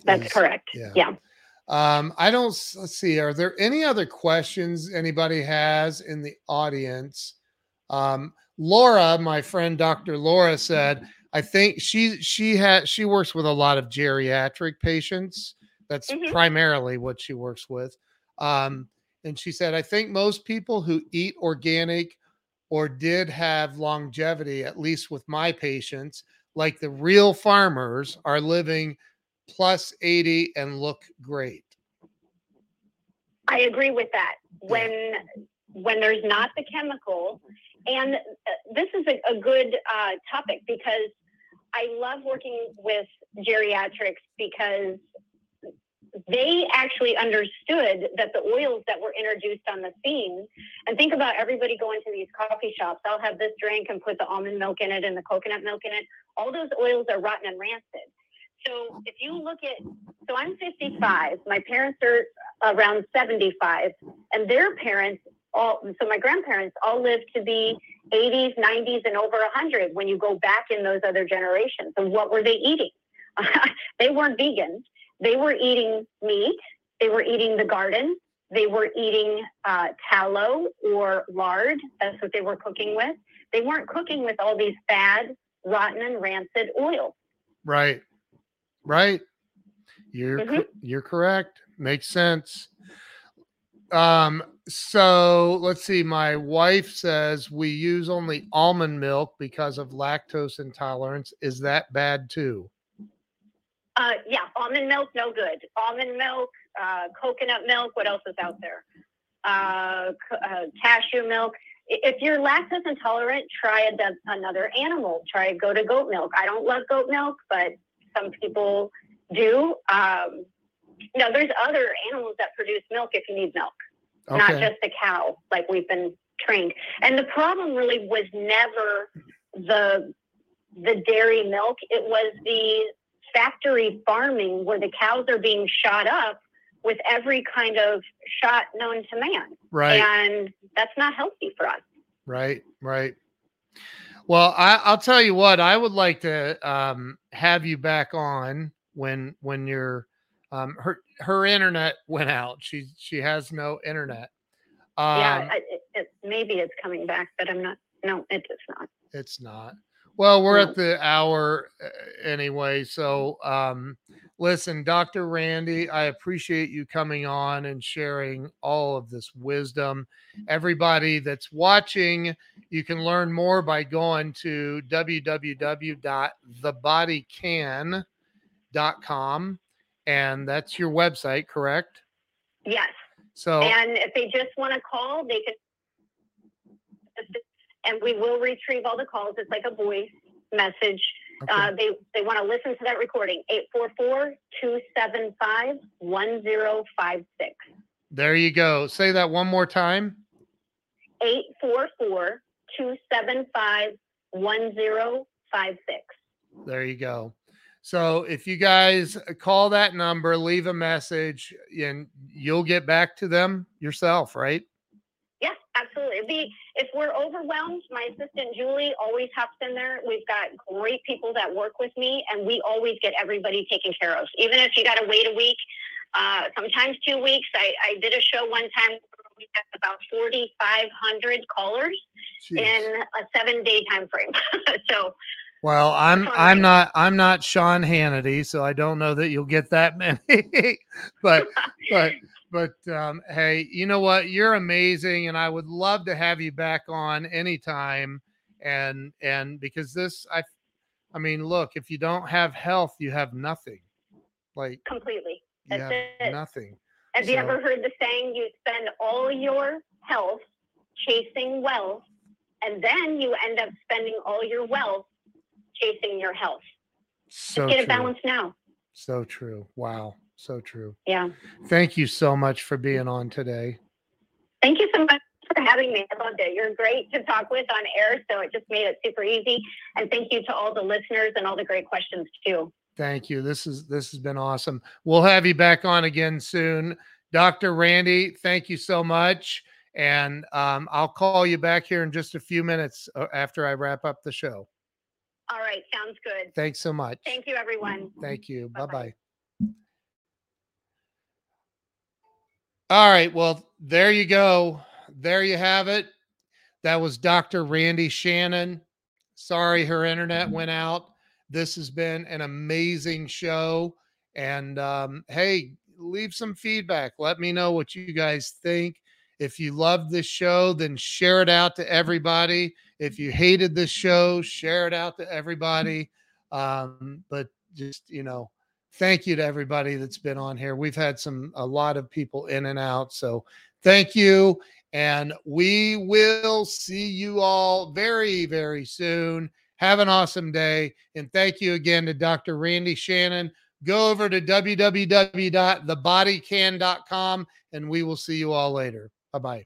That's Is- correct. yeah. Yeah. Um, I don't see. Are there any other questions anybody has in the audience? Um, Laura, my friend Dr. Laura said, I think she she had she works with a lot of geriatric patients. That's Mhm. primarily what she works with. Um, and she said, I think most people who eat organic or did have longevity, at least with my patients, like the real farmers, are living plus 80 and look great. I agree with that. When when there's not the chemical, and uh, this is a, a good uh, topic because I love working with geriatrics because they actually understood that the oils that were introduced on the scene and think about everybody going to these coffee shops i'll have this drink and put the almond milk in it and the coconut milk in it all those oils are rotten and rancid so if you look at so i'm 55 my parents are around 75 and their parents all so my grandparents all lived to be 80s 90s and over 100 when you go back in those other generations. And what were they eating? They weren't vegan. They were eating meat. They were eating the garden. They were eating uh, tallow or lard. That's what they were cooking with. They weren't cooking with all these bad rotten and rancid oils. Right. Right. You're Mhm. you're correct. Makes sense. Um so let's see. My wife says we use only almond milk because of lactose intolerance. Is that bad too? Uh, yeah, almond milk, no good. Almond milk, uh, coconut milk. What else is out there? Uh, uh, cashew milk. If you're lactose intolerant, try a, another animal. Try go to goat milk. I don't love goat milk, but some people do. Um, know, there's other animals that produce milk if you need milk. not just a cow like we've been trained. And the problem really was never the the dairy milk. It was the factory farming where the cows are being shot up with every kind of shot known to man. Right. And that's not healthy for us. Right, right. Well, I, I'll tell you what. I would like to um, have you back on when when your um, her her internet went out. She she has no internet. Um, yeah, I- it, it, maybe it's coming back, but I'm not. No, it is not. it's not. Well, we're at the hour anyway. So, um, listen, Dr. Randi, I appreciate you coming on and sharing all of this wisdom. Everybody that's watching, you can learn more by going to www.thebodycan.com. And that's your website, correct? Yes. So, And if they just want to call, they can. And we will retrieve all the calls. It's like a voice message. okay. Uh, they they want to listen to that recording. 844-275-1056. there you go. Say that one more time. 844-275-1056. There you go. So if you guys call that number, leave a message, and you'll get back to them yourself, right? Absolutely. If we're overwhelmed, my assistant Julie always hops in there. We've got great people that work with me, and we always get everybody taken care of. Even if you got to wait a week, uh, sometimes two weeks. I, I did a show one time where we had about forty five hundred callers Jeez. in a seven day time frame. so Well, I'm I'm not I'm not Sean Hannity, so I don't know that you'll get that many. but but but um, hey, you know what? You're amazing, and I would love to have you back on anytime. And and because this, I, I mean, look, if you don't have health, you have nothing. Like completely. you That's have it. nothing. Have you ever heard the saying, you spend all your health chasing wealth, and then you end up spending all your wealth chasing your health? So Get true. it balanced now. So true. Wow. So true. Yeah. Thank you so much for being on today. Thank you so much for having me. I loved it. You're great to talk with on air, so it just made it super easy. And thank you to all the listeners and all the great questions too. Thank you. This is this has been awesome. We'll have you back on again soon. Dr. Randi, thank you so much. And um, I'll call you back here in just a few minutes uh, after I wrap up the show. All right, sounds good. Thanks so much. Thank you, everyone. Thank you. Bye Bye-bye. All right. Well, there you go. There you have it. That was Dr. Randi Shannon. Sorry her internet went out. This has been an amazing show. And um, hey, leave some feedback. Let me know what you guys think. If you loved this show, then share it out to everybody. If you hated this show, share it out to everybody. Um, but just, you know, thank you to everybody that's been on here. We've had some, a lot of people in and out. So thank you. And we will see you all very, very soon. Have an awesome day. And thank you again to Dr. Randi Shannon. Go over to www.thebodycan.com and we will see you all later. Bye bye.